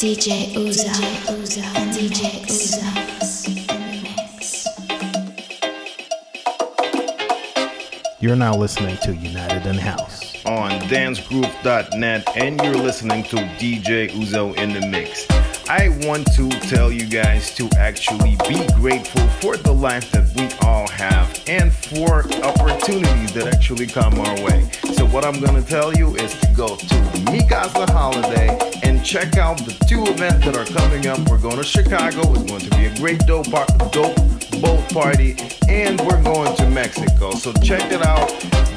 DJ Uzo, Uzo, DJ Uzo. You're now listening to United in House on dancegruv.net, and you're listening to DJ Uzo in the mix. I want to tell you guys to actually be grateful for the life that we all have and for opportunities that actually come our way. What I'm gonna tell you is to go to Mikasa Holiday and check out the two events that are coming up. We're going to Chicago, it's going to be a great dope, dope boat party, and we're going to Mexico. So, check it out.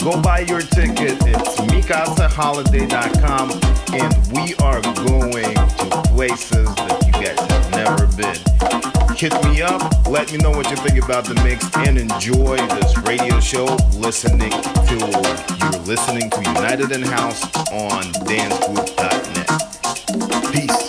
Go buy your ticket. It's mikasaholiday.com, and we are going to places that you guys have never been. Hit me up, let me know what you think about the mix, and enjoy this radio show. Listening to you're listening to United in House on dancegruv.net. Peace.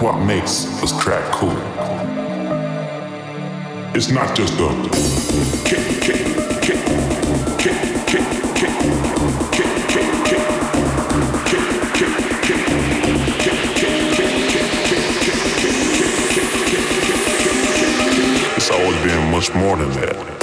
What makes this track cool? It's not just the kick, kick, kick, kick, kick, kick, kick, kick, kick, kick, kick, kick, kick, kick, kick, kick, It's always been much more than that.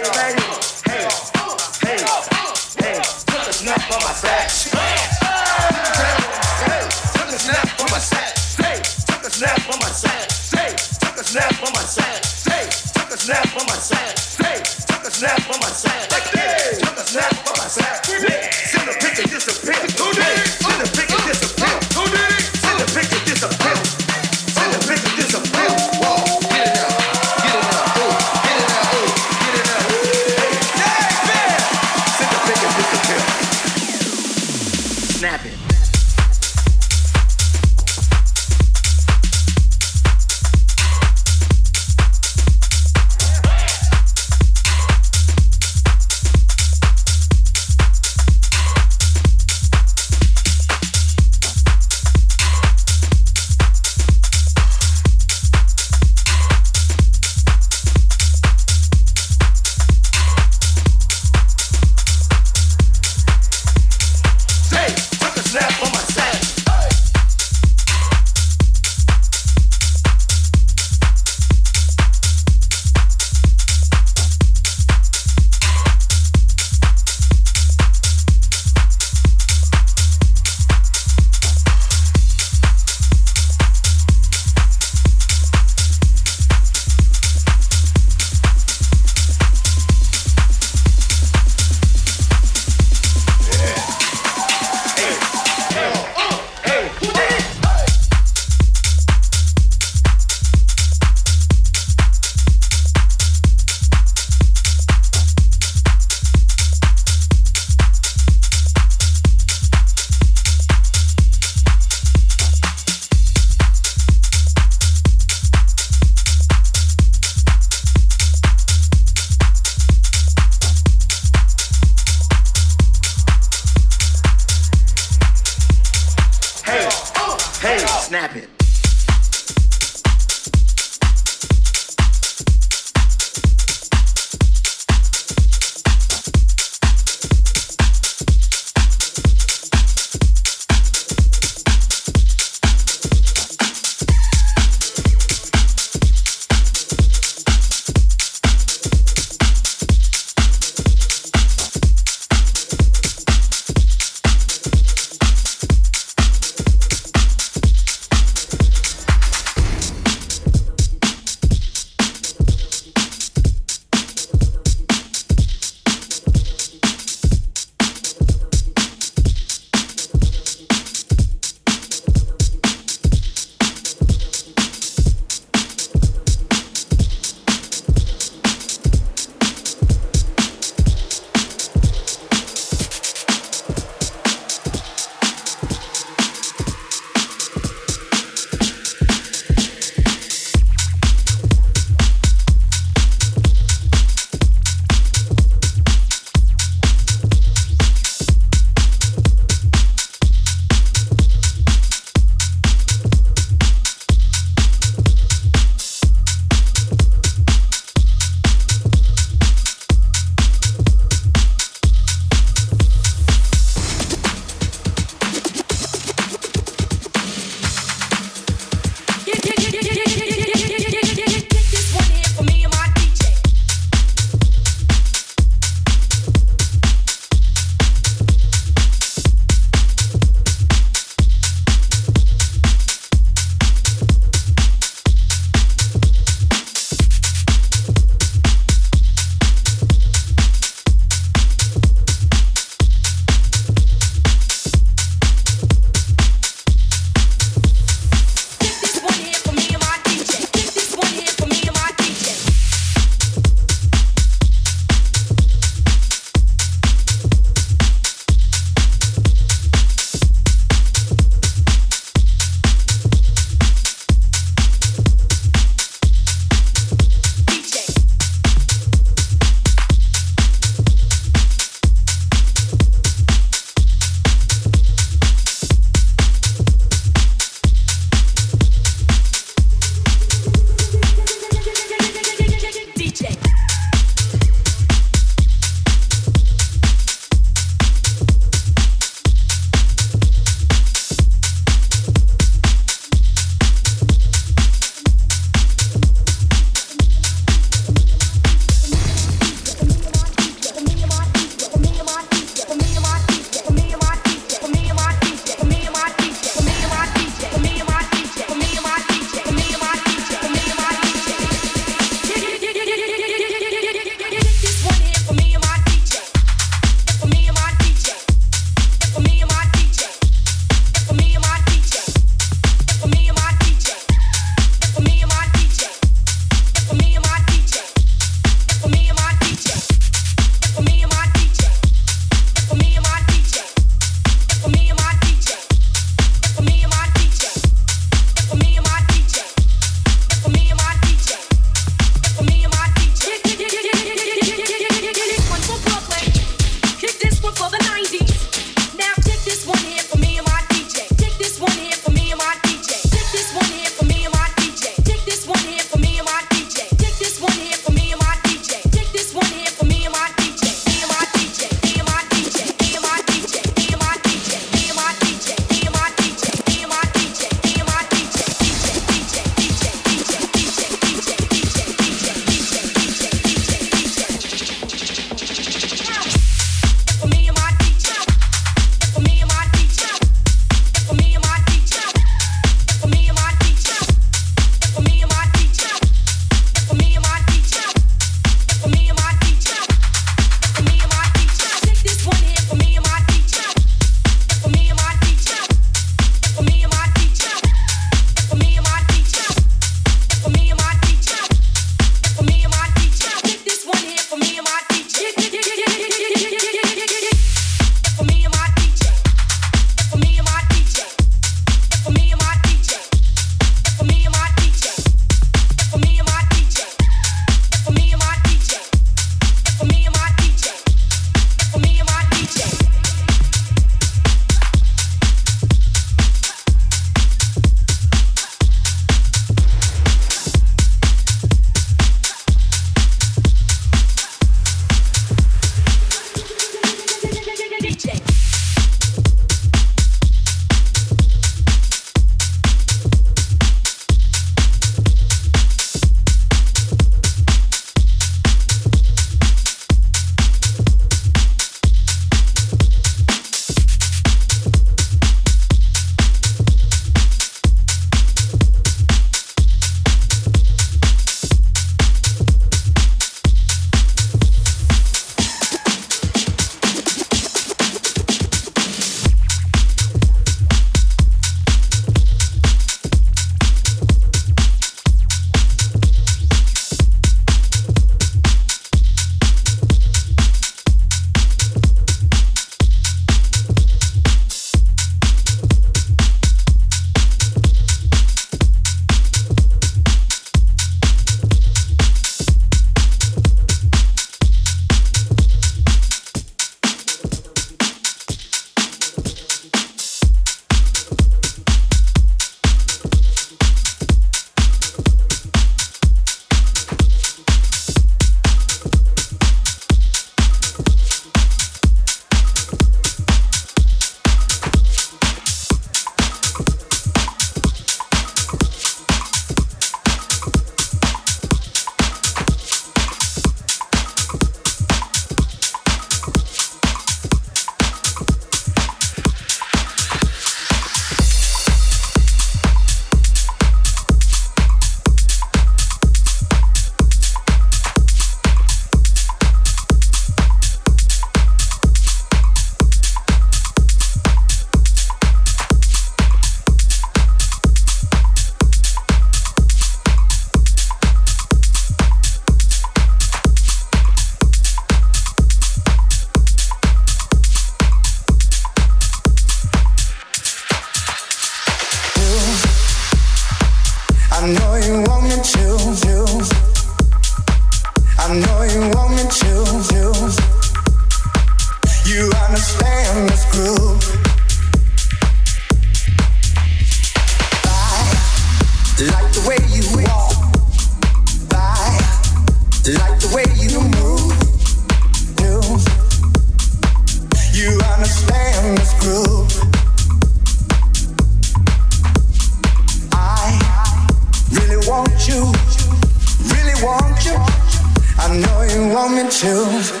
chills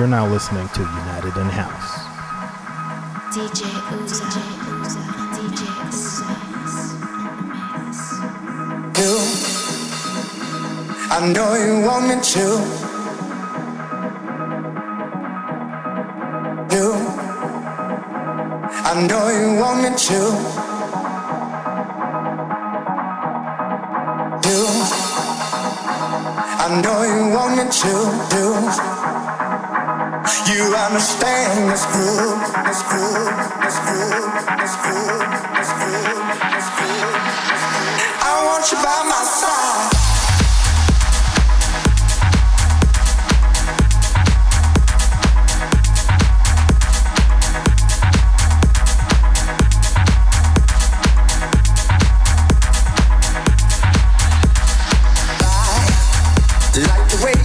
You're now listening to United in House. DJ Uzo, Uzo, DJ Uzo. You, I know you want me to. You, I know you want me to. I know you want me to do like the way